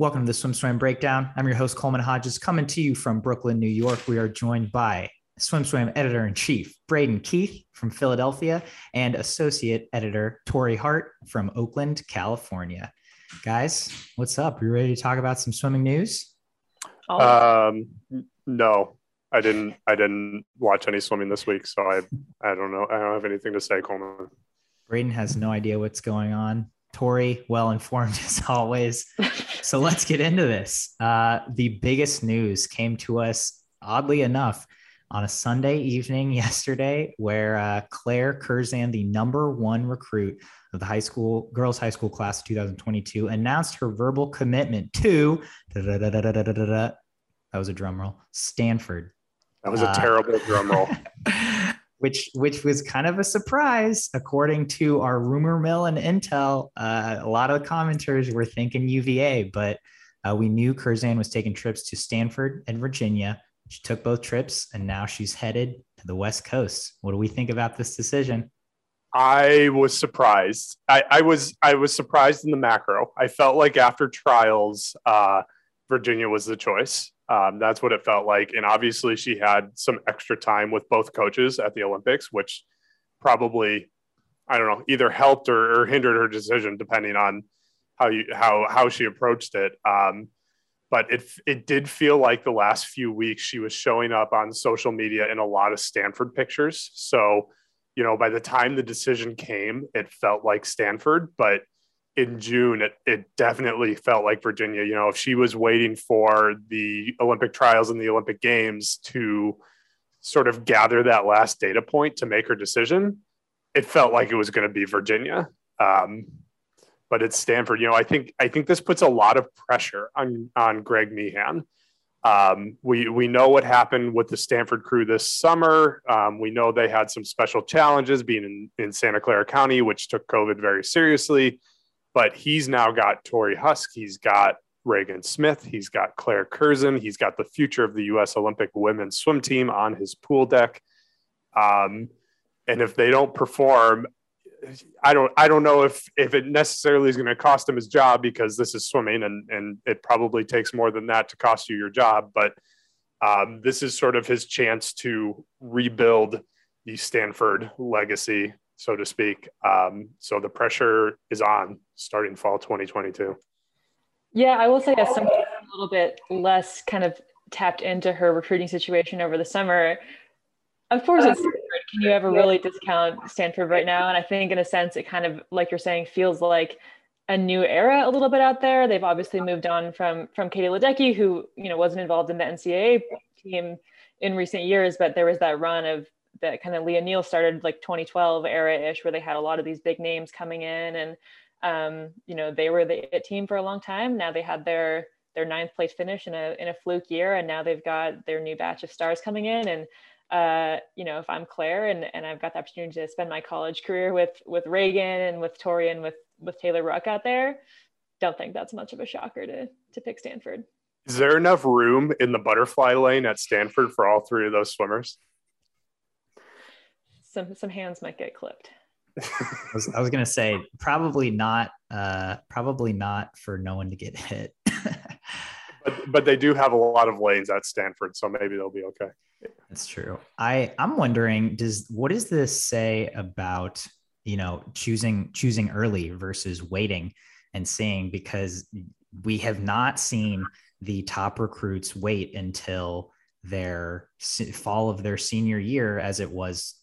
Welcome to the SwimSwam Breakdown. I'm your host, Coleman Hodges, coming to you from Brooklyn, New York. We are joined by SwimSwam editor in chief, Braden Keith from Philadelphia, and associate editor, Tori Hart from Oakland, California. Guys, what's up? You ready to talk about some swimming news? Um, no, I didn't. I didn't watch any swimming this week, so I, I don't know. I don't have anything to say, Coleman. Braden has no idea what's going on. Tori, well informed as always. So let's get into this. Uh, the biggest news came to us, oddly enough, on a Sunday evening yesterday, where uh, Claire Curzan, the number one recruit of the high school girls high school class of 2022, announced her verbal commitment to that was a drum roll Stanford. That was a uh, terrible drum roll. Which which was kind of a surprise. According to our rumor mill and intel uh, a lot of the commenters were thinking uva but uh, we knew curzan was taking trips to stanford and virginia. She took both trips and now she's headed to the west coast. What do we think about this decision? I was surprised. I, I was i was surprised in the macro. I felt like after trials uh, virginia was the choice um, that's what it felt like. And obviously, she had some extra time with both coaches at the Olympics, which probably, I don't know, either helped or, or hindered her decision, depending on how you how how she approached it. Um, but it it did feel like the last few weeks she was showing up on social media in a lot of Stanford pictures. So, you know, by the time the decision came, it felt like Stanford, but in June, it, it definitely felt like Virginia. You know, if she was waiting for the Olympic trials and the Olympic Games to sort of gather that last data point to make her decision, it felt like it was going to be Virginia. Um, but it's Stanford. You know, I think I think this puts a lot of pressure on on Greg Meehan. Um, we we know what happened with the Stanford crew this summer. Um, we know they had some special challenges being in, in Santa Clara County, which took COVID very seriously but he's now got Torri Huske, he's got Regan Smith, he's got Claire Curzan, he's got the future of the U.S. Olympic women's swim team on his pool deck. Um, and if they don't perform, I don't I don't know if if it necessarily is going to cost him his job because this is swimming and and it probably takes more than that to cost you your job. But um, this is sort of his chance to rebuild the Stanford legacy so to speak. Um, so the pressure is on starting fall 2022. Yeah, I will say as someone a little bit less kind of tapped into her recruiting situation over the summer, of course it's Stanford. Can you ever really discount Stanford right now? And I think in a sense it kind of like you're saying feels like a new era a little bit out there. They've obviously moved on from from Katie Ledecky, who you know wasn't involved in the NCAA team in recent years, but there was that run of that kind of Lia Neal started like 2012 era ish, where they had a lot of these big names coming in, and um, you know they were the it team for a long time. Now they had their their ninth place finish in a in a fluke year, and now they've got their new batch of stars coming in. And uh, you know, if I'm Claire and and I've got the opportunity to spend my college career with with Regan and with Tori and with with Taylor Ruck out there, don't think that's much of a shocker to to pick Stanford. Is there enough room in the butterfly lane at Stanford for all three of those swimmers? Some some hands might get clipped. I was, I was gonna say probably not. Uh, probably not for no one to get hit. but but they do have a lot of lanes at Stanford, so maybe they'll be okay. That's true. I I'm wondering does what does this say about you know choosing choosing early versus waiting and seeing because we have not seen the top recruits wait until their fall of their senior year as it was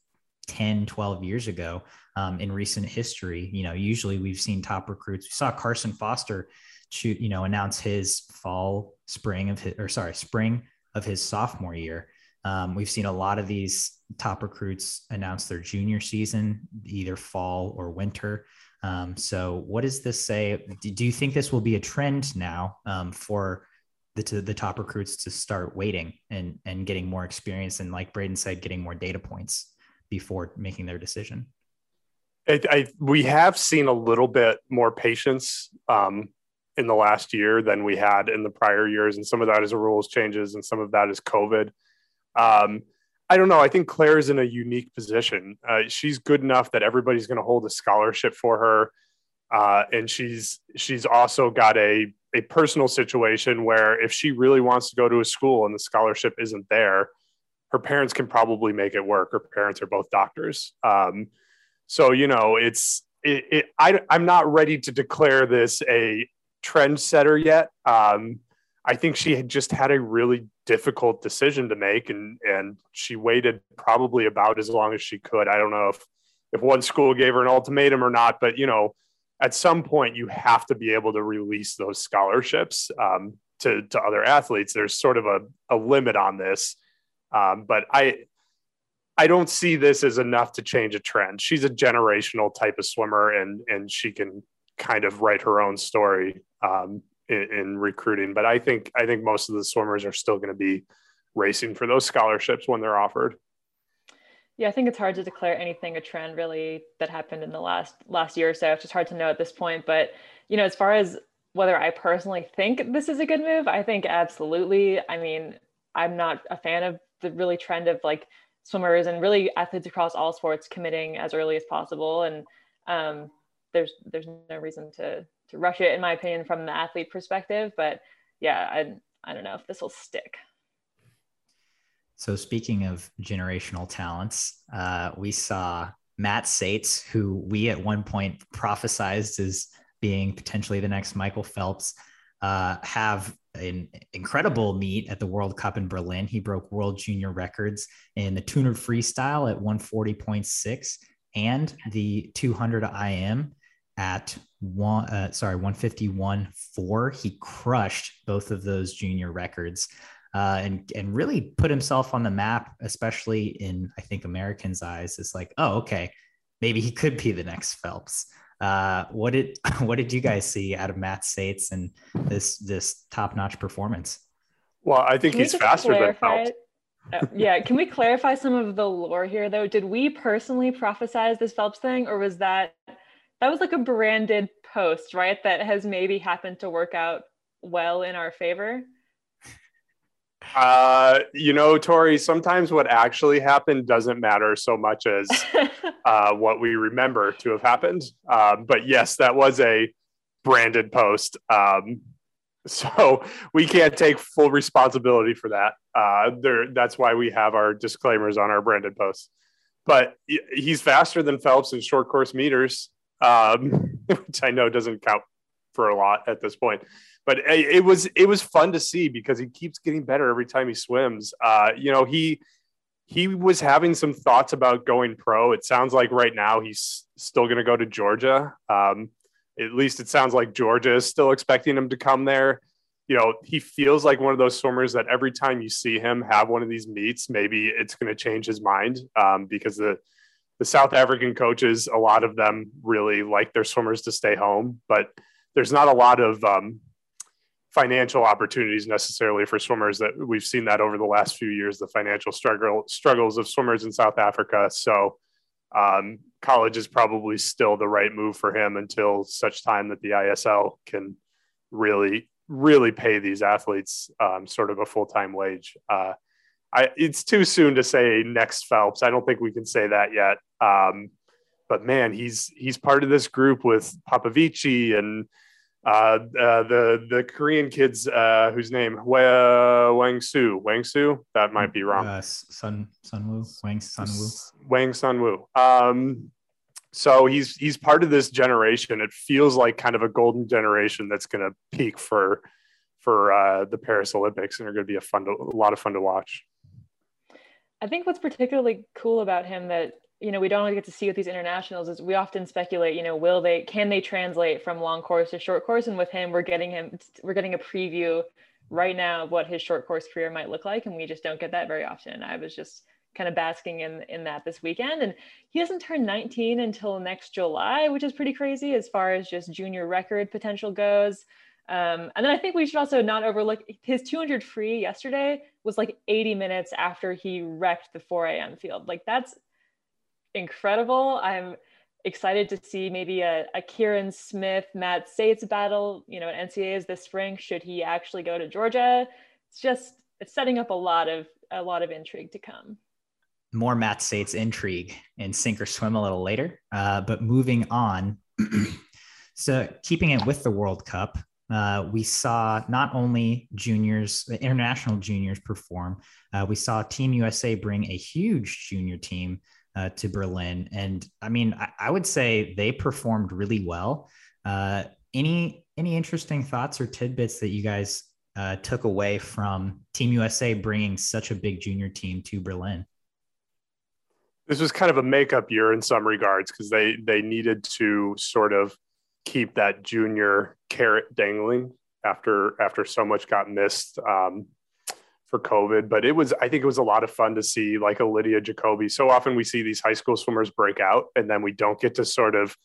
10, 12 years ago um, in recent history. You know, usually we've seen top recruits. We saw Carson Foster shoot, you know, announce his fall, spring of his, or sorry, spring of his sophomore year. Um, we've seen a lot of these top recruits announce their junior season, either fall or winter. Um, so, what does this say? Do you think this will be a trend now um, for the, to the top recruits to start waiting and and getting more experience and, like Braden said, getting more data points? Before making their decision. It, I, we have seen a little bit more patience um, in the last year than we had in the prior years, and some of that is rules changes, and some of that is COVID. Um, I don't know. I think Claire's in a unique position. Uh, she's good enough that everybody's going to hold a scholarship for her, uh, and she's she's also got a a personal situation where if she really wants to go to a school and the scholarship isn't there, her parents can probably make it work. Her parents are both doctors. Um, so, you know, it's, it, it, I, I'm not ready to declare this a trendsetter yet. Um, I think she had just had a really difficult decision to make, and and she waited probably about as long as she could. I don't know if if one school gave her an ultimatum or not, but you know, at some point you have to be able to release those scholarships um, to to other athletes. There's sort of a, a limit on this, um, but I I don't see this as enough to change a trend. She's a generational type of swimmer, and and she can kind of write her own story um, in, in, recruiting. But I think I think most of the swimmers are still going to be racing for those scholarships when they're offered. Yeah, I think it's hard to declare anything a trend really that happened in the last last year or so. It's just hard to know at this point. But you know, as far as whether I personally think this is a good move, I think absolutely. I mean, I'm not a fan of the really trend of like swimmers and really athletes across all sports committing as early as possible. And um, there's there's no reason to to rush it, in my opinion, from the athlete perspective. But yeah, I I don't know if this will stick. So speaking of generational talents, uh, we saw Matt Sates, who we at one point prophesized as being potentially the next Michael Phelps, uh, have an incredible meet at the World Cup in Berlin. He broke world junior records in the 200 freestyle at 140.6 and the 200 IM at one uh, sorry 151 4 he crushed both of those junior records uh, and and really put himself on the map especially in i think americans eyes. It's like oh okay maybe he could be the next phelps uh, what did what did you guys see out of Matt Sates and this this top-notch performance well i think can he's faster than phelps uh, yeah, can we clarify some of the lore here though? Did we personally prophesize this Phelps thing, or was that that was like a branded post, right? That has maybe happened to work out well in our favor. Uh, you know, Tori, sometimes what actually happened doesn't matter so much as uh, what we remember to have happened. Um, but yes, that was a branded post. Um, so we can't take full responsibility for that. Uh, there, that's why we have our disclaimers on our branded posts. But he's faster than Phelps in short course meters um, which I know doesn't count for a lot at this point. But it, was it was fun to see because he keeps getting better every time he swims. Uh, you know, he he was having some thoughts about going pro. It sounds like right now he's still going to go to Georgia. Um, at least it sounds like Georgia is still expecting him to come there. You know, he feels like one of those swimmers that every time you see him have one of these meets, maybe it's going to change his mind um, because the the South African coaches, a lot of them really like their swimmers to stay home, but there's not a lot of um, financial opportunities necessarily for swimmers that we've seen that over the last few years, the financial struggle struggles of swimmers in South Africa. So um, college is probably still the right move for him until such time that the ISL can really, really pay these athletes um, sort of a full-time wage. Uh, I, it's too soon to say next Phelps. I don't think we can say that yet. Um, but man, he's he's part of this group with Popovici and uh, uh, the the Korean kids uh, whose name Wang Su Wang Su that might be wrong. Uh, Sun Sunwoo Wang Sunwoo Wang Sunwoo. Um, so he's he's part of this generation. It feels like kind of a golden generation that's going to peak for for uh, the Paris Olympics and are going to be a fun to, a lot of fun to watch. I think what's particularly cool about him that you know we don't get to see with these internationals is we often speculate you know will they can they translate from long course to short course and with him we're getting him we're getting a preview right now of what his short course career might look like and we just don't get that very often i was just kind of basking in in that this weekend and he doesn't turn 19 until next july which is pretty crazy as far as just junior record potential goes um, and then I think we should also not overlook his 200 free yesterday was like 80 minutes after he wrecked the 4 a.m. field. Like that's incredible. I'm excited to see maybe a, a Kieran Smith, Matt Sates battle, you know, at NCAAs this spring, should he actually go to Georgia. It's just, it's setting up a lot of, a lot of intrigue to come. More Matt Sates intrigue in sink or swim a little later. Uh, but moving on, so keeping it with the World Cup, uh, we saw not only juniors, international juniors perform, uh, we saw Team USA bring a huge junior team uh, to Berlin. And I mean, I, I, would say they performed really well. Uh, any any interesting thoughts or tidbits that you guys uh, took away from Team USA bringing such a big junior team to Berlin? This was kind of a makeup year in some regards because they they needed to sort of keep that junior carrot dangling after after so much got missed um, for COVID. But it was I think it was a lot of fun to see like a Lydia Jacoby. So often we see these high school swimmers break out and then we don't get to sort of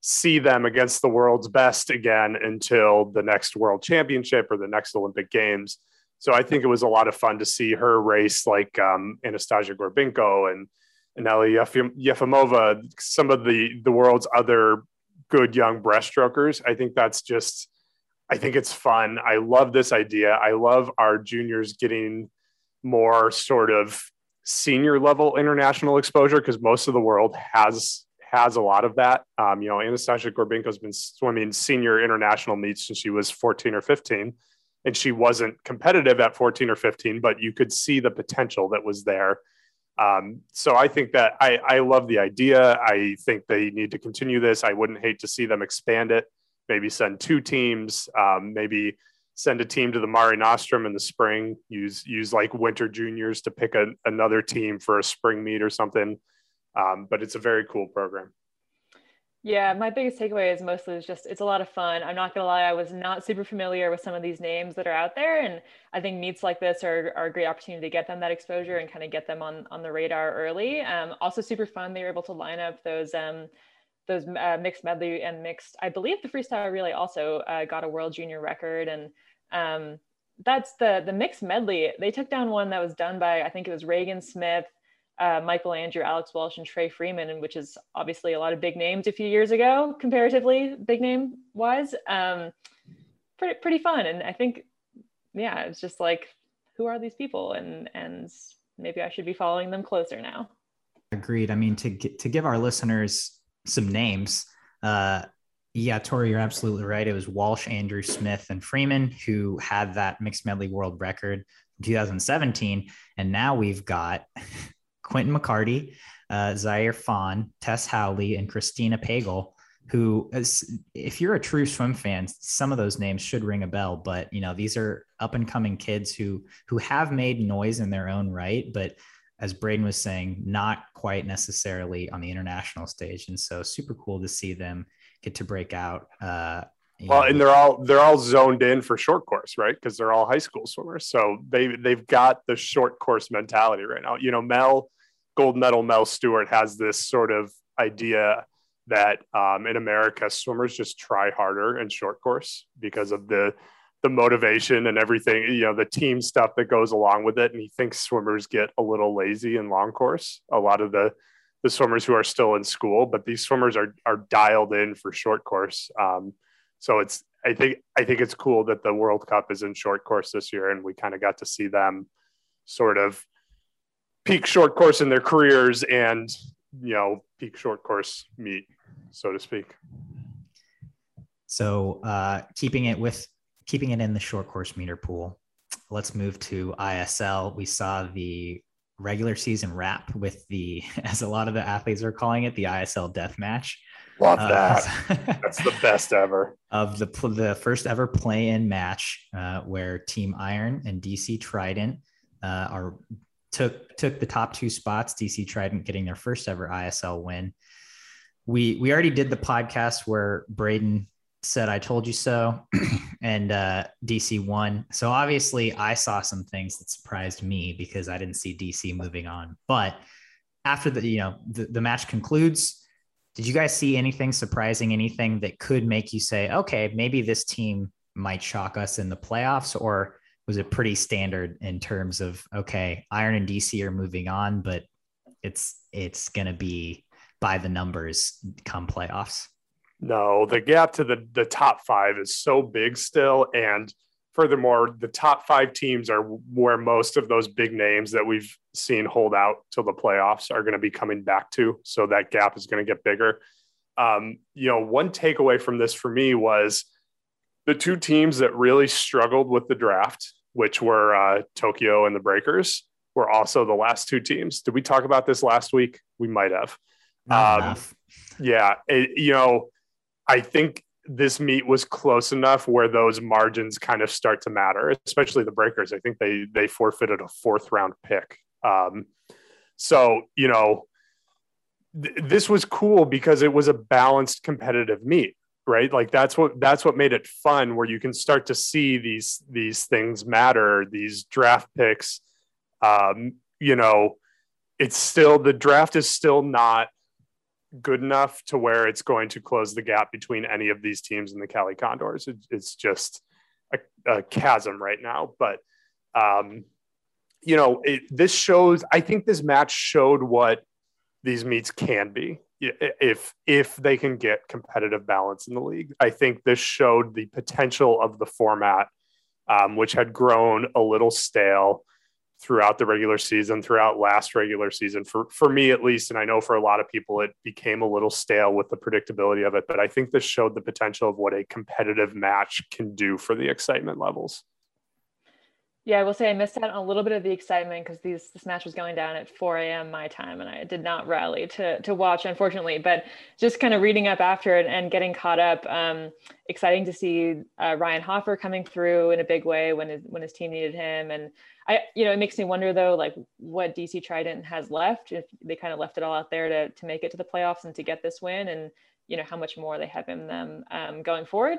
see them against the world's best again until the next world championship or the next Olympic Games. So I think it was a lot of fun to see her race like um, Anastasia Gorbenko and, and Ellie Yefimova, some of the, the world's other good young breaststrokers. I think that's just, I think it's fun. I love this idea. I love our juniors getting more sort of senior level international exposure because most of the world has has a lot of that. Um, you know, Anastasia Gorbenko has been swimming senior international meets since she was 14 or 15, and she wasn't competitive at 14 or 15, but you could see the potential that was there. Um, so I think that I, I love the idea. I think they need to continue this. I wouldn't hate to see them expand it. Maybe send two teams. Um, maybe send a team to the Mare Nostrum in the spring. Use use like winter juniors to pick a, another team for a spring meet or something. Um, but it's a very cool program. Yeah, my biggest takeaway is mostly is just it's a lot of fun. I'm not gonna lie, I was not super familiar with some of these names that are out there, and I think meets like this are, are a great opportunity to get them that exposure and kind of get them on on the radar early. Um, also, super fun. They were able to line up those um, those uh, mixed medley and mixed. I believe the freestyle relay also uh, got a world junior record, and um, that's the the mixed medley. They took down one that was done by I think it was Regan Smith uh, Michael Andrew, Alex Walsh, and Trey Freeman, which is obviously a lot of big names a few years ago, comparatively big name wise. Um, pretty pretty fun, and I think, yeah, it's just like, who are these people, and and maybe I should be following them closer now. Agreed. I mean, to to give our listeners some names. Uh, yeah, Tori, you're absolutely right. It was Walsh, Andrew Smith, and Freeman who had that mixed medley world record in 2017. And now we've got Quintin McCarty, uh, Zaire Fawn, Tess Howley, and Christina Pagel, who, is, if you're a true swim fan, some of those names should ring a bell. But you know, these are up and coming kids who who have made noise in their own right, but as Braden was saying, not quite necessarily on the international stage. And so, super cool to see them get to break out. Uh, well, know. and they're all they're all zoned in for short course, right? Because they're all high school swimmers, so they they've got the short course mentality right now. You know, Mel gold medal Mel Stewart has this sort of idea that um, in America swimmers just try harder in short course because of the the motivation and everything, you know, the team stuff that goes along with it. And he thinks swimmers get a little lazy in long course. A lot of the the swimmers who are still in school, but these swimmers are are dialed in for short course. Um, so it's I think I think it's cool that the World Cup is in short course this year, and we kind of got to see them sort of peak short course in their careers and you know peak short course meet so to speak so uh, keeping it with keeping it in the short course meter pool. Let's move to isl we saw the regular season wrap with the as a lot of the athletes are calling it the isl death match love uh, that. Uh, that's the best ever. Of the the first ever play in match uh, where team iron and dc trident uh, are took took the top two spots. DC Trident getting their first ever ISL win. We we already did the podcast where Braden said I told you so, and uh, DC won. So obviously I saw some things that surprised me because I didn't see DC moving on. But after the you know the, the match concludes, did you guys see anything surprising? Anything that could make you say, okay, maybe this team might shock us in the playoffs, or was it pretty standard in terms of okay, Iron and DC are moving on, but it's it's going to be by the numbers come playoffs. No, the gap to the the top 5 is so big still and furthermore, the top 5 teams are where most of those big names that we've seen hold out till the playoffs are going to be coming back to, so that gap is going to get bigger. Um, you know, one takeaway from this for me was the two teams that really struggled with the draft, which were uh, Tokyo and the Breakers, were also the last two teams. Did we talk about this last week? We might have. Um, yeah, it, you know, I think this meet was close enough where those margins kind of start to matter, especially the Breakers. I think they they forfeited a fourth round pick. Um, so you know, th- this was cool because it was a balanced competitive meet right like that's what that's what made it fun where you can start to see these these things matter these draft picks um you know it's still the draft is still not good enough to where it's going to close the gap between any of these teams and the Cali Condors. It, it's just a, a, chasm right now. But, um, you know, it, this shows, I think this match showed what these meets can be if if they can get competitive balance in the league. I think this showed the potential of the format, um, which had grown a little stale throughout the regular season, throughout last regular season. For for me at least, and I know for a lot of people, it became a little stale with the predictability of it. But I think this showed the potential of what a competitive match can do for the excitement levels. Yeah, I will say I missed out on a little bit of the excitement because these this match was going down at 4 a.m. my time, and I did not rally to to watch, unfortunately. But just kind of reading up after it and getting caught up, um, exciting to see uh, Ryan Hofer coming through in a big way when his when his team needed him, and I you know it makes me wonder though like what DC Trident has left if they kind of left it all out there to to make it to the playoffs and to get this win, and you know how much more they have in them um, going forward.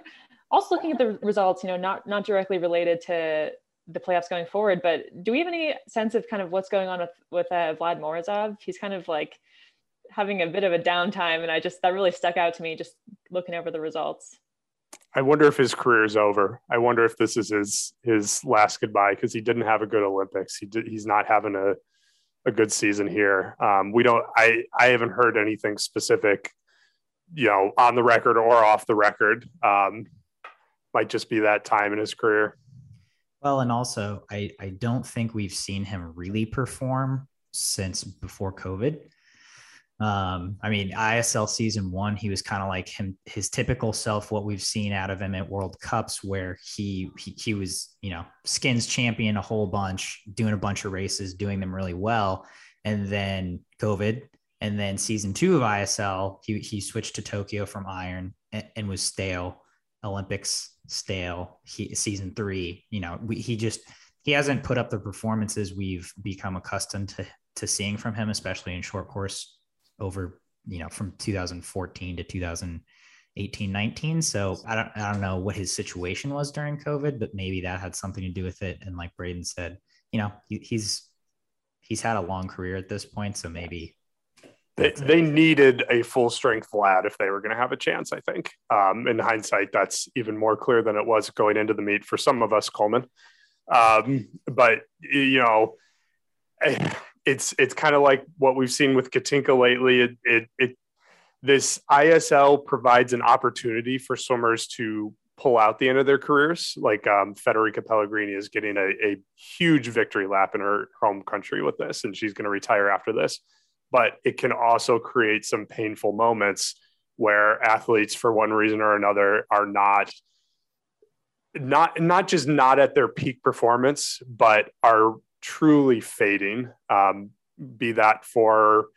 Also looking at the results, you know, not not directly related to the playoffs going forward. But do we have any sense of kind of what's going on with with uh, Vlad Morozov? He's kind of like having a bit of a downtime, and I just that really stuck out to me just looking over the results. I wonder if his career is over. I wonder if this is his his last goodbye because he didn't have a good Olympics. He did, he's not having a a good season here. Um, we don't. I I haven't heard anything specific, you know, on the record or off the record. Um, might just be that time in his career. Well, and also, I, I don't think we've seen him really perform since before COVID. Um, I mean, ISL season one, he was kind of like him, his typical self, what we've seen out of him at World Cups, where he, he, he was, you know, skins champion a whole bunch, doing a bunch of races, doing them really well. And then COVID, and then season two of ISL, he, he switched to Tokyo from Iron and, and was stale. Olympics stale. He, season three, you know, we, he just he hasn't put up the performances we've become accustomed to to seeing from him, especially in short course over you know from 2014 to 2018 19 so i don't i don't know what his situation was during covid but maybe that had something to do with it and like braden said you know he, he's he's had a long career at this point so maybe they, they needed a full strength Vlad if they were going to have a chance. I think, um, in hindsight, that's even more clear than it was going into the meet for some of us, Coleman. Um, but you know, it's it's kind of like what we've seen with Katinka lately. It, it it this ISL provides an opportunity for swimmers to pull out the end of their careers. Like um, Federica Pellegrini is getting a, a huge victory lap in her home country with this, and she's going to retire after this but it can also create some painful moments where athletes for one reason or another are not not not just not at their peak performance but are truly fading um, be that for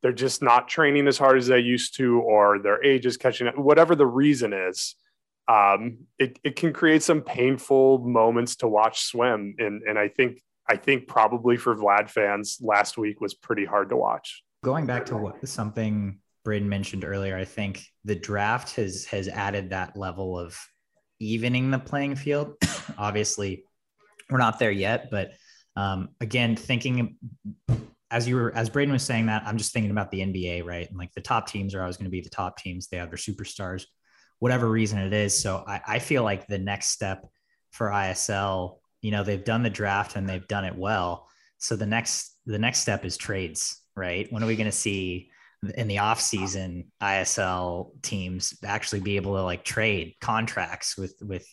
they're just not training as hard as they used to or their age is catching up whatever the reason is um, it, it can create some painful moments to watch swim. And, and i think I think probably for Vlad fans, last week was pretty hard to watch. Going back to what something Braden mentioned earlier, I think the draft has has added that level of evening the playing field. Obviously, we're not there yet, but um, again, thinking as you were as Braden was saying that, I'm just thinking about the NBA, right? And like the top teams are always going to be the top teams. They have their superstars, whatever reason it is. So I, I feel like the next step for ISL you know they've done the draft and they've done it well. So the next the next step is trades right? When are we going to see in the off season isl teams actually be able to like trade contracts with with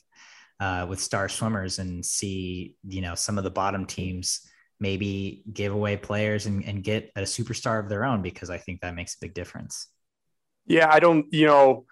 uh, with star swimmers and see you know some of the bottom teams maybe give away players and, and get a superstar of their own? Because i think that makes a big difference. Yeah i don't you know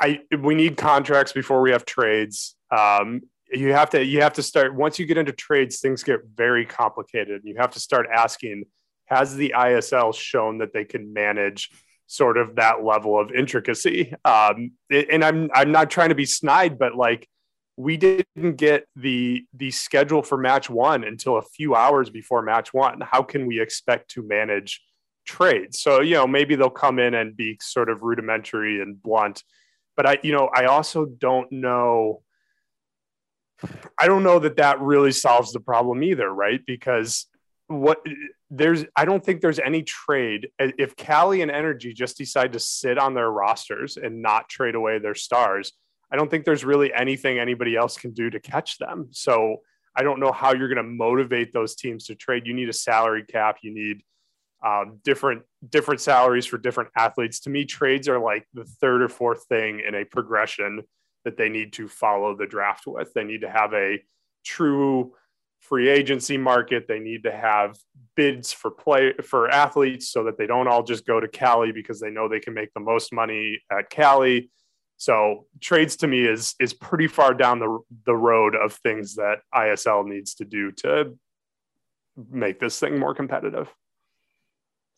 I we need contracts before we have trades. Um, you have to you have to start once you get into trades, things get very complicated. You have to start asking, has the ISL shown that they can manage sort of that level of intricacy? Um, and I'm I'm not trying to be snide, but like we didn't get the the schedule for match one until a few hours before match one. How can we expect to manage trades? So you know maybe they'll come in and be sort of rudimentary and blunt, but I you know I also don't know. I don't know that that really solves the problem either, right? Because what there's I don't think there's any trade if Cali and Energy just decide to sit on their rosters and not trade away their stars I don't think there's really anything anybody else can do to catch them. So I don't know how you're going to motivate those teams to trade. You need a salary cap. You need um, different different salaries for different athletes. To me, trades are like the third or fourth thing in a progression that they need to follow the draft with. They need to have a true free agency market. They need to have bids for play for athletes so that they don't all just go to Cali because they know they can make the most money at Cali. So trades to me is is pretty far down the the road of things that ISL needs to do to make this thing more competitive.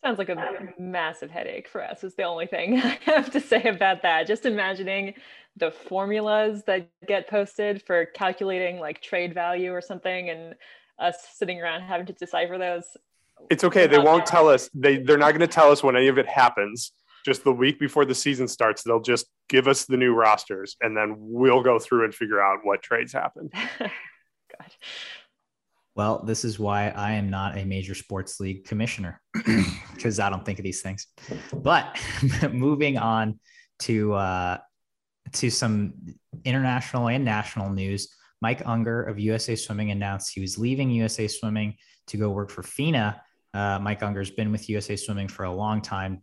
Sounds like a um, massive headache for us is the only thing I have to say about that. Just imagining the formulas that get posted for calculating like trade value or something and us sitting around having to decipher those. It's okay. They won't tell us. They they're not going to tell us when any of it happens just the week before the season starts, they'll just give us the new rosters and then we'll go through and figure out what trades happened. God. Well, this is why I am not a major sports league commissioner because I don't think of these things. But moving on to uh, to some international and national news, Mike Unger of USA Swimming announced he was leaving USA Swimming to go work for FINA uh, Mike Unger's been with USA Swimming for a long time,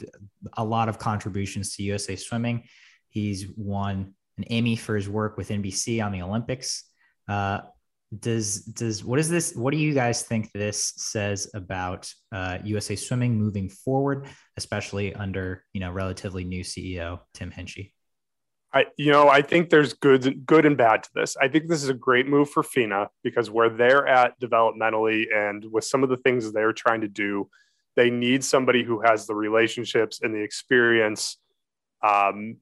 a lot of contributions to USA Swimming. He's won an Emmy for his work with NBC on the Olympics. Uh, does does what is this? What do you guys think this says about uh, USA Swimming moving forward, especially under you know relatively new CEO Tim Hinchey? I, you know, I think there's good, good and bad to this. I think this is a great move for FINA because where they're at developmentally and with some of the things they're trying to do, they need somebody who has the relationships and the experience um,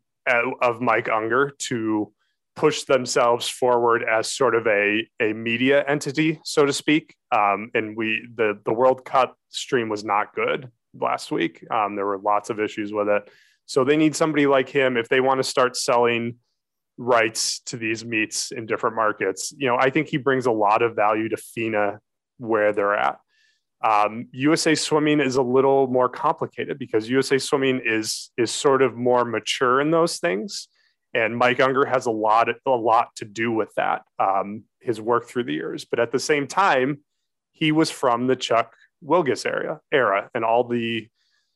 of Mike Unger to push themselves forward as sort of a, a media entity, so to speak. Um, and we the the World Cup stream was not good last week. Um, there were lots of issues with it. So they need somebody like him if they want to start selling rights to these meets in different markets. You know, I think he brings a lot of value to FINA where they're at. Um, USA Swimming is a little more complicated because USA Swimming is is sort of more mature in those things, and Mike Unger has a lot a lot to do with that. Um, his work through the years, but at the same time, he was from the Chuck Wilgus area era and all the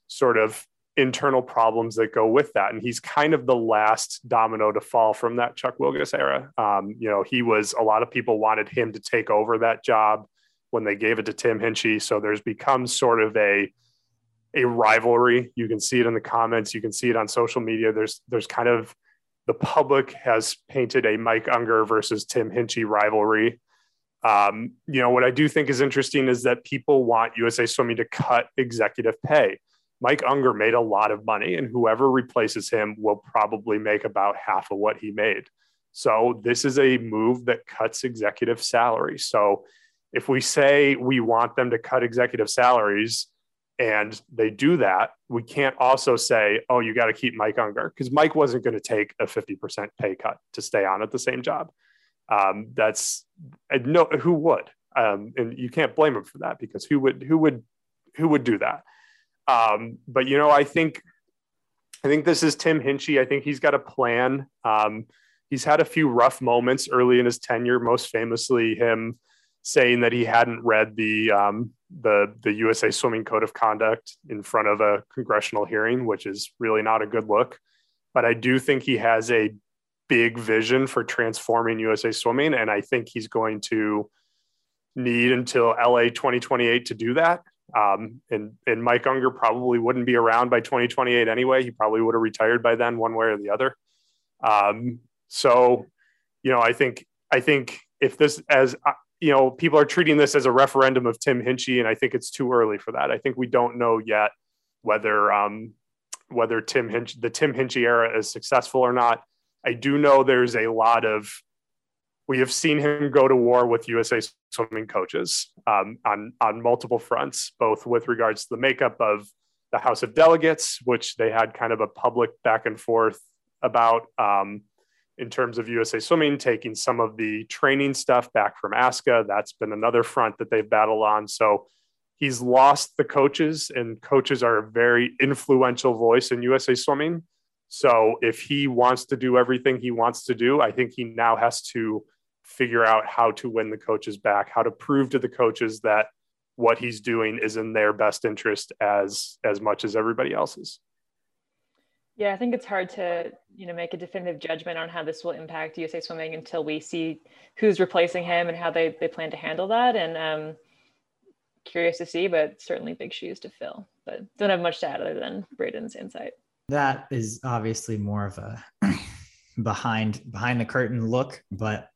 sort of internal problems that go with that. And he's kind of the last domino to fall from that Chuck Wilgus era. Um, you know, he was a lot of people wanted him to take over that job when they gave it to Tim Hinchey. So there's become sort of a a rivalry. You can see it in the comments. You can see it on social media. There's there's kind of the public has painted a Mike Unger versus Tim Hinchey rivalry. Um, you know, what I do think is interesting is that people want USA Swimming to cut executive pay. Mike Unger made a lot of money, and whoever replaces him will probably make about half of what he made. So this is a move that cuts executive salary. So if we say we want them to cut executive salaries and they do that, we can't also say, oh, you got to keep Mike Unger because Mike wasn't going to take a 50% pay cut to stay on at the same job. Um, that's no, who would? Um, and you can't blame him for that because who would, who would, who would do that? Um, but you know, I think I think this is Tim Hinchey. I think he's got a plan. Um, he's had a few rough moments early in his tenure, most famously him saying that he hadn't read the um, the the USA Swimming Code of Conduct in front of a congressional hearing, which is really not a good look. But I do think he has a big vision for transforming USA Swimming, and I think he's going to need until LA 2028 to do that. Um, and and Mike Unger probably wouldn't be around by 2028 anyway. He probably would have retired by then, one way or the other. Um, so, you know, I think I think if this as you know, people are treating this as a referendum of Tim Hinchey, and I think it's too early for that. I think we don't know yet whether um, whether Tim Hinch the Tim Hinchey era is successful or not. I do know there's a lot of we have seen him go to war with USA swimming coaches um, on on multiple fronts, both with regards to the makeup of the House of Delegates, which they had kind of a public back and forth about um, in terms of USA Swimming, taking some of the training stuff back from ASCA. That's been another front that they've battled on. So he's lost the coaches, and coaches are a very influential voice in USA Swimming. So if he wants to do everything he wants to do, I think he now has to figure out how to win the coaches back, how to prove to the coaches that what he's doing is in their best interest as as much as everybody else's. Yeah, I think it's hard to, you know, make a definitive judgment on how this will impact USA Swimming until we see who's replacing him and how they, they plan to handle that. And um, curious to see, but certainly big shoes to fill. But don't have much to add other than Braden's insight. That is obviously more of a behind behind the curtain look, but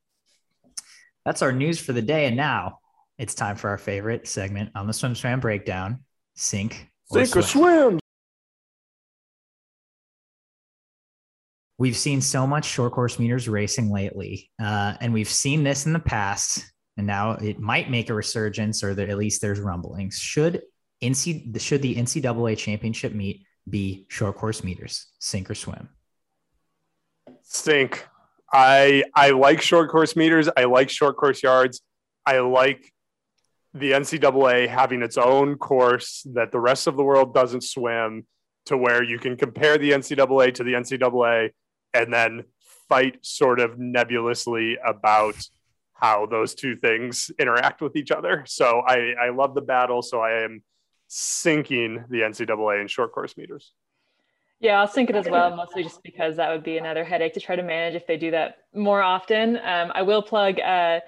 that's our news for the day. And now it's time for our favorite segment on the SwimSwam Breakdown: Sink or swim. or swim. We've seen so much short course meters racing lately, uh, and we've seen this in the past, and now it might make a resurgence, or that at least there's rumblings. Should NC should the NCAA championship meet be short course meters, sink or swim? Sink. I I like short course meters. I like short course yards. I like the NCAA having its own course that the rest of the world doesn't swim to where you can compare the NCAA to the NCAA and then fight sort of nebulously about how those two things interact with each other. So I, I love the battle. So I am sinking the NCAA in short course meters. Yeah, I'll sink it as well, mostly just because that would be another headache to try to manage if they do that more often. Um, I will plug uh,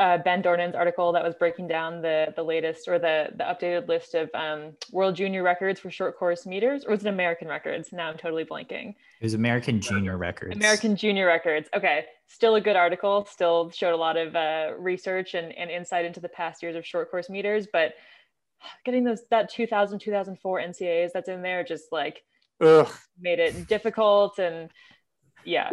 uh, Ben Dornan's article that was breaking down the the latest or the the updated list of um, world junior records for short course meters, or was it American records? Now I'm totally blanking. It was American junior records. American junior records. Okay, still a good article. Still showed a lot of uh, research and, and insight into the past years of short course meters, but getting those that 2000 2004 NCAAs that's in there just like Ugh. made it difficult and yeah.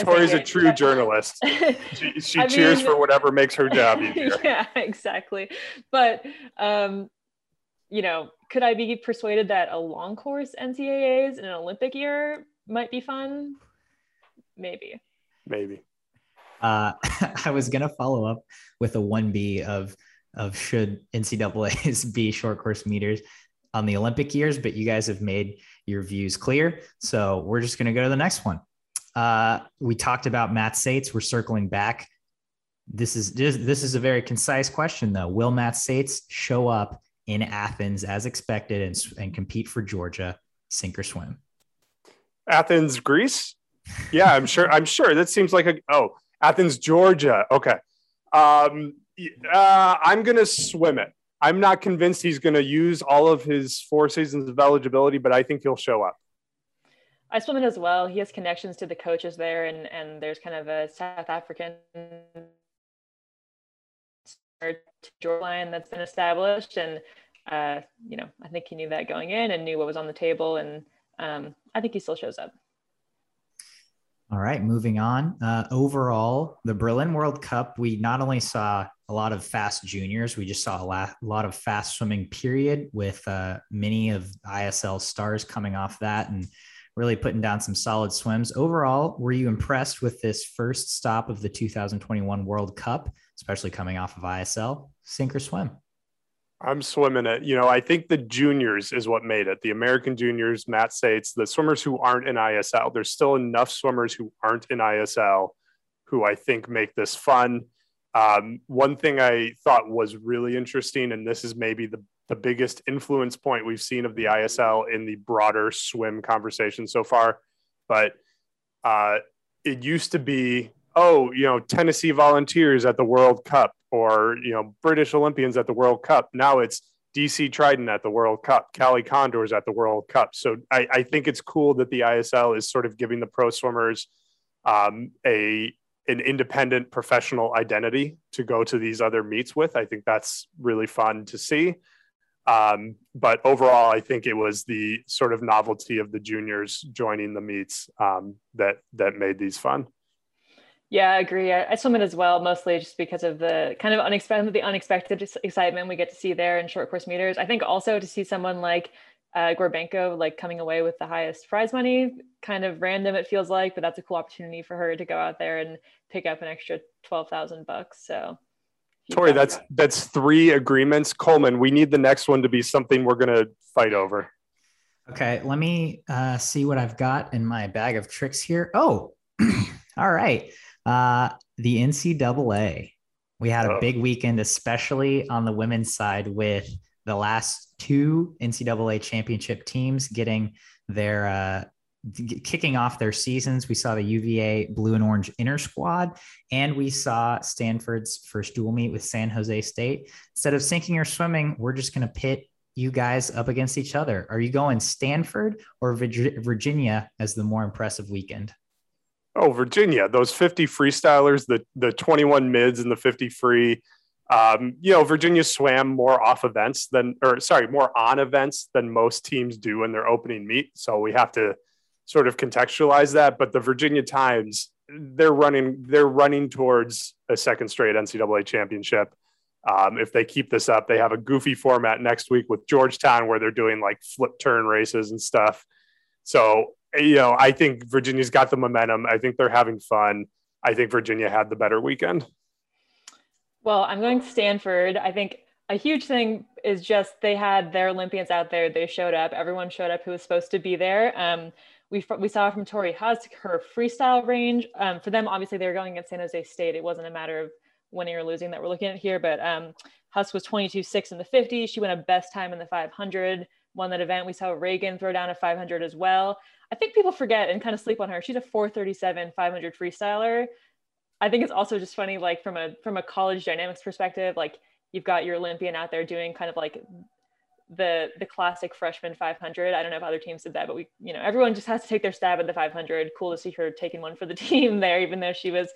Tori's a true journalist. she, she cheers mean, for whatever makes her job easier. Yeah, exactly. But um, you know, could I be persuaded that a long course NCAAs in an Olympic year might be fun? Maybe. Maybe. Uh, I was gonna follow up with a one B of of should NCAA's be short course meters on the Olympic years, but you guys have made your views clear. So we're just gonna go to the next one. Uh, we talked about Matt Sates. We're circling back. This is this is a very concise question, though. Will Matt Sates show up in Athens as expected and, and compete for Georgia, sink or swim? Athens, Greece. Yeah, I'm sure. I'm sure that seems like a oh Athens, Georgia. Okay, um, uh, I'm gonna swim it. I'm not convinced he's going to use all of his four seasons of eligibility, but I think he'll show up. I swim it as well. He has connections to the coaches there, and and there's kind of a South African line that's been established, and uh, you know I think he knew that going in and knew what was on the table, and um, I think he still shows up. All right, moving on. Uh, overall, the Berlin World Cup, we not only saw a lot of fast juniors, we just saw a a lot of fast swimming. Period, with uh, many of ISL stars coming off that, and really putting down some solid swims. Overall, were you impressed with this first stop of the 2021 World Cup, especially coming off of ISL? Sink or swim? I'm swimming it. You know, I think the juniors is what made it. The American juniors, Matt Sates, the swimmers who aren't in ISL. There's still enough swimmers who aren't in ISL who I think make this fun. Um, one thing I thought was really interesting, and this is maybe the the biggest influence point we've seen of the ISL in the broader swim conversation so far. But uh, it used to be, oh, you know, Tennessee Volunteers at the World Cup or, you know, British Olympians at the World Cup. Now it's DC Trident at the World Cup, Cali Condors at the World Cup. So I, I think it's cool that the ISL is sort of giving the pro swimmers um, a an independent professional identity to go to these other meets with. I think that's really fun to see. Um, but overall, I think it was the sort of novelty of the juniors joining the meets um, that that made these fun. Yeah, I agree. I, I swim it as well, mostly just because of the kind of unexpected, the unexpected excitement we get to see there in short course meters. I think also to see someone like uh, Gorbenko like coming away with the highest prize money, kind of random it feels like, but that's a cool opportunity for her to go out there and pick up an extra twelve thousand bucks. So, Tori, that's that's three agreements. Coleman, we need the next one to be something we're gonna fight over. Okay, let me uh, see what I've got in my bag of tricks here. Oh, all right. Uh, the NCAA. We had a oh. big weekend, especially on the women's side, with the last two NCAA championship teams getting their uh, kicking off their seasons. We saw the UVA blue and orange inner squad, and we saw Stanford's first dual meet with San Jose State. Instead of sinking or swimming, we're just going to pit you guys up against each other. Are you going Stanford or Virginia as the more impressive weekend? Oh, Virginia, those 50 freestylers, the the 21 mids and the 50 free um, you know, Virginia swam more off events than, or sorry, more on events than most teams do in their opening meet. So we have to sort of contextualize that. But the Virginia Times, they're running, they're running towards a second straight NCAA championship. Um, if they keep this up, they have a goofy format next week with Georgetown where they're doing like flip turn races and stuff. So, you know, I think Virginia's got the momentum. I think they're having fun. I think Virginia had the better weekend. Well, I'm going Stanford. I think a huge thing is just they had their Olympians out there. They showed up. Everyone showed up who was supposed to be there. Um, we, we saw from Torri Huske her freestyle range. Um, for them, obviously, they were going against San Jose State. It wasn't a matter of winning or losing that we're looking at here, but um, Huske was 22 6 in the 50. She went a best time in the 500, won that event. We saw Regan throw down a 500 as well. I think people forget and kind of sleep on her. She's a 437 500 freestyler. I think it's also just funny, like from a from a college dynamics perspective, like you've got your Olympian out there doing kind of like the the classic freshman 500. I don't know if other teams did that, but we, you know, everyone just has to take their stab at the 500. Cool to see her taking one for the team there, even though she was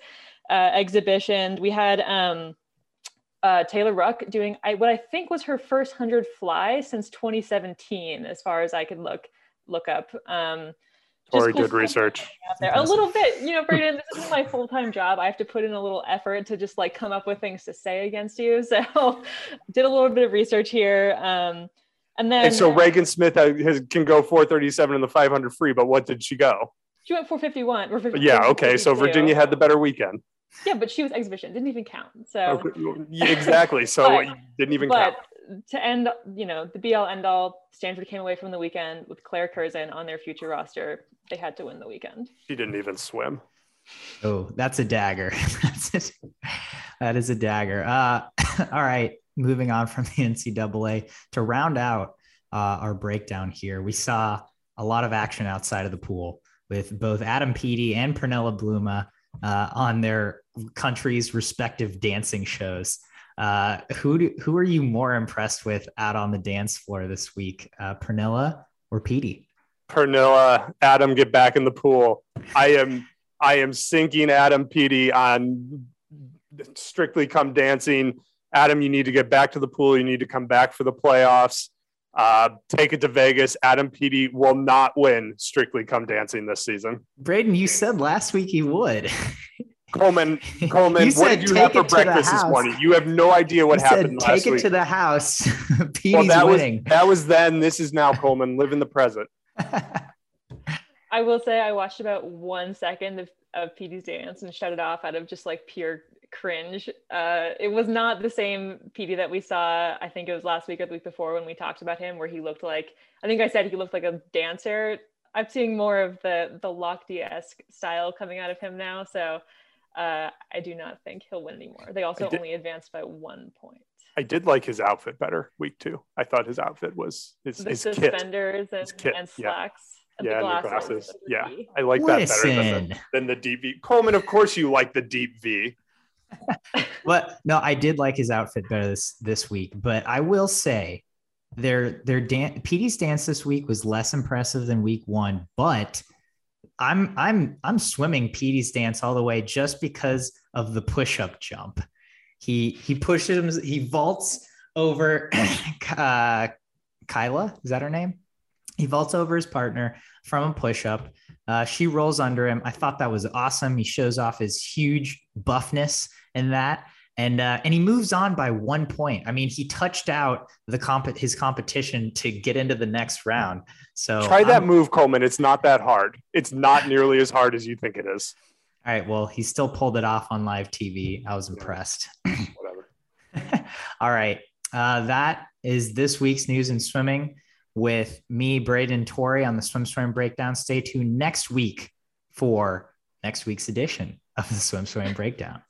uh, exhibitioned. We had um, uh, Taylor Ruck doing I, what I think was her first 100 fly since 2017, as far as I could look look up. Um, Tori cool did research. There. A little bit, you know, Braden, this isn't my full time job. I have to put in a little effort to just like come up with things to say against you. So, did a little bit of research here. Um, and then. And so Regan Smith has, can go 437 in the 500 free, but what did she go? She went 451. Or yeah, okay. So Virginia had the better weekend. Yeah, but she was exhibition, didn't even count. So. yeah, exactly. So but, didn't even but, count to end, you know, the be all end all, Stanford came away from the weekend with Claire Curzan on their future roster. They had to win the weekend. She didn't even swim. Oh, that's a dagger. that's a, that is a dagger. Uh, all right, moving on from the NCAA to round out uh, our breakdown here. We saw a lot of action outside of the pool with both Adam Peaty and Pernille Blume uh, on their country's respective dancing shows. Uh, who do, who are you more impressed with out on the dance floor this week, uh, Pernille or Peaty? Pernille, Adam, get back in the pool. I am I am sinking Adam Peaty on Strictly Come Dancing. Adam, you need to get back to the pool. You need to come back for the playoffs. Uh, take it to Vegas. Adam Peaty will not win Strictly Come Dancing this season. Braden, you said last week he would. Coleman, Coleman, what did you have for breakfast this morning? You have no idea what you happened said, Take it week. to the house. Peaty's well, that winning. Was, that was then. This is now, Coleman. Live in the present. I will say I watched about one second of, of Peaty's dance and shut it off out of just like pure cringe. Uh, it was not the same Peaty that we saw. I think it was last week or the week before when we talked about him, where he looked like I think I said he looked like a dancer. I'm seeing more of the the Lochte esque style coming out of him now. So uh, I do not think he'll win anymore. They also only advanced by one point. I did like his outfit better week two. I thought his outfit was his, the his suspenders kit. And, his kit. and slacks. Yeah. And yeah, the glasses. glasses. And the glasses. Yeah, I like that better than the, than the deep V. Coleman, of course, you like the deep V. but no, I did like his outfit better this this week. But I will say, their their dan- Peaty's dance this week was less impressive than week one, but I'm I'm I'm swimming Peaty's dance all the way just because of the push-up jump. He he pushes him, he vaults over uh, Kyla. Is that her name? He vaults over his partner from a push-up. Uh, she rolls under him. I thought that was awesome. He shows off his huge buffness in that and uh, and he moves on by one point. I mean, he touched out the comp his competition to get into the next round. So try that I'm, move, Coleman. It's not that hard. It's not nearly as hard as you think it is. All right. Well, he still pulled it off on live TV. I was impressed. Whatever. All right. Uh, that is this week's news in swimming with me, Braden Torrey on the SwimSwam Breakdown. Stay tuned next week for next week's edition of the SwimSwam Breakdown.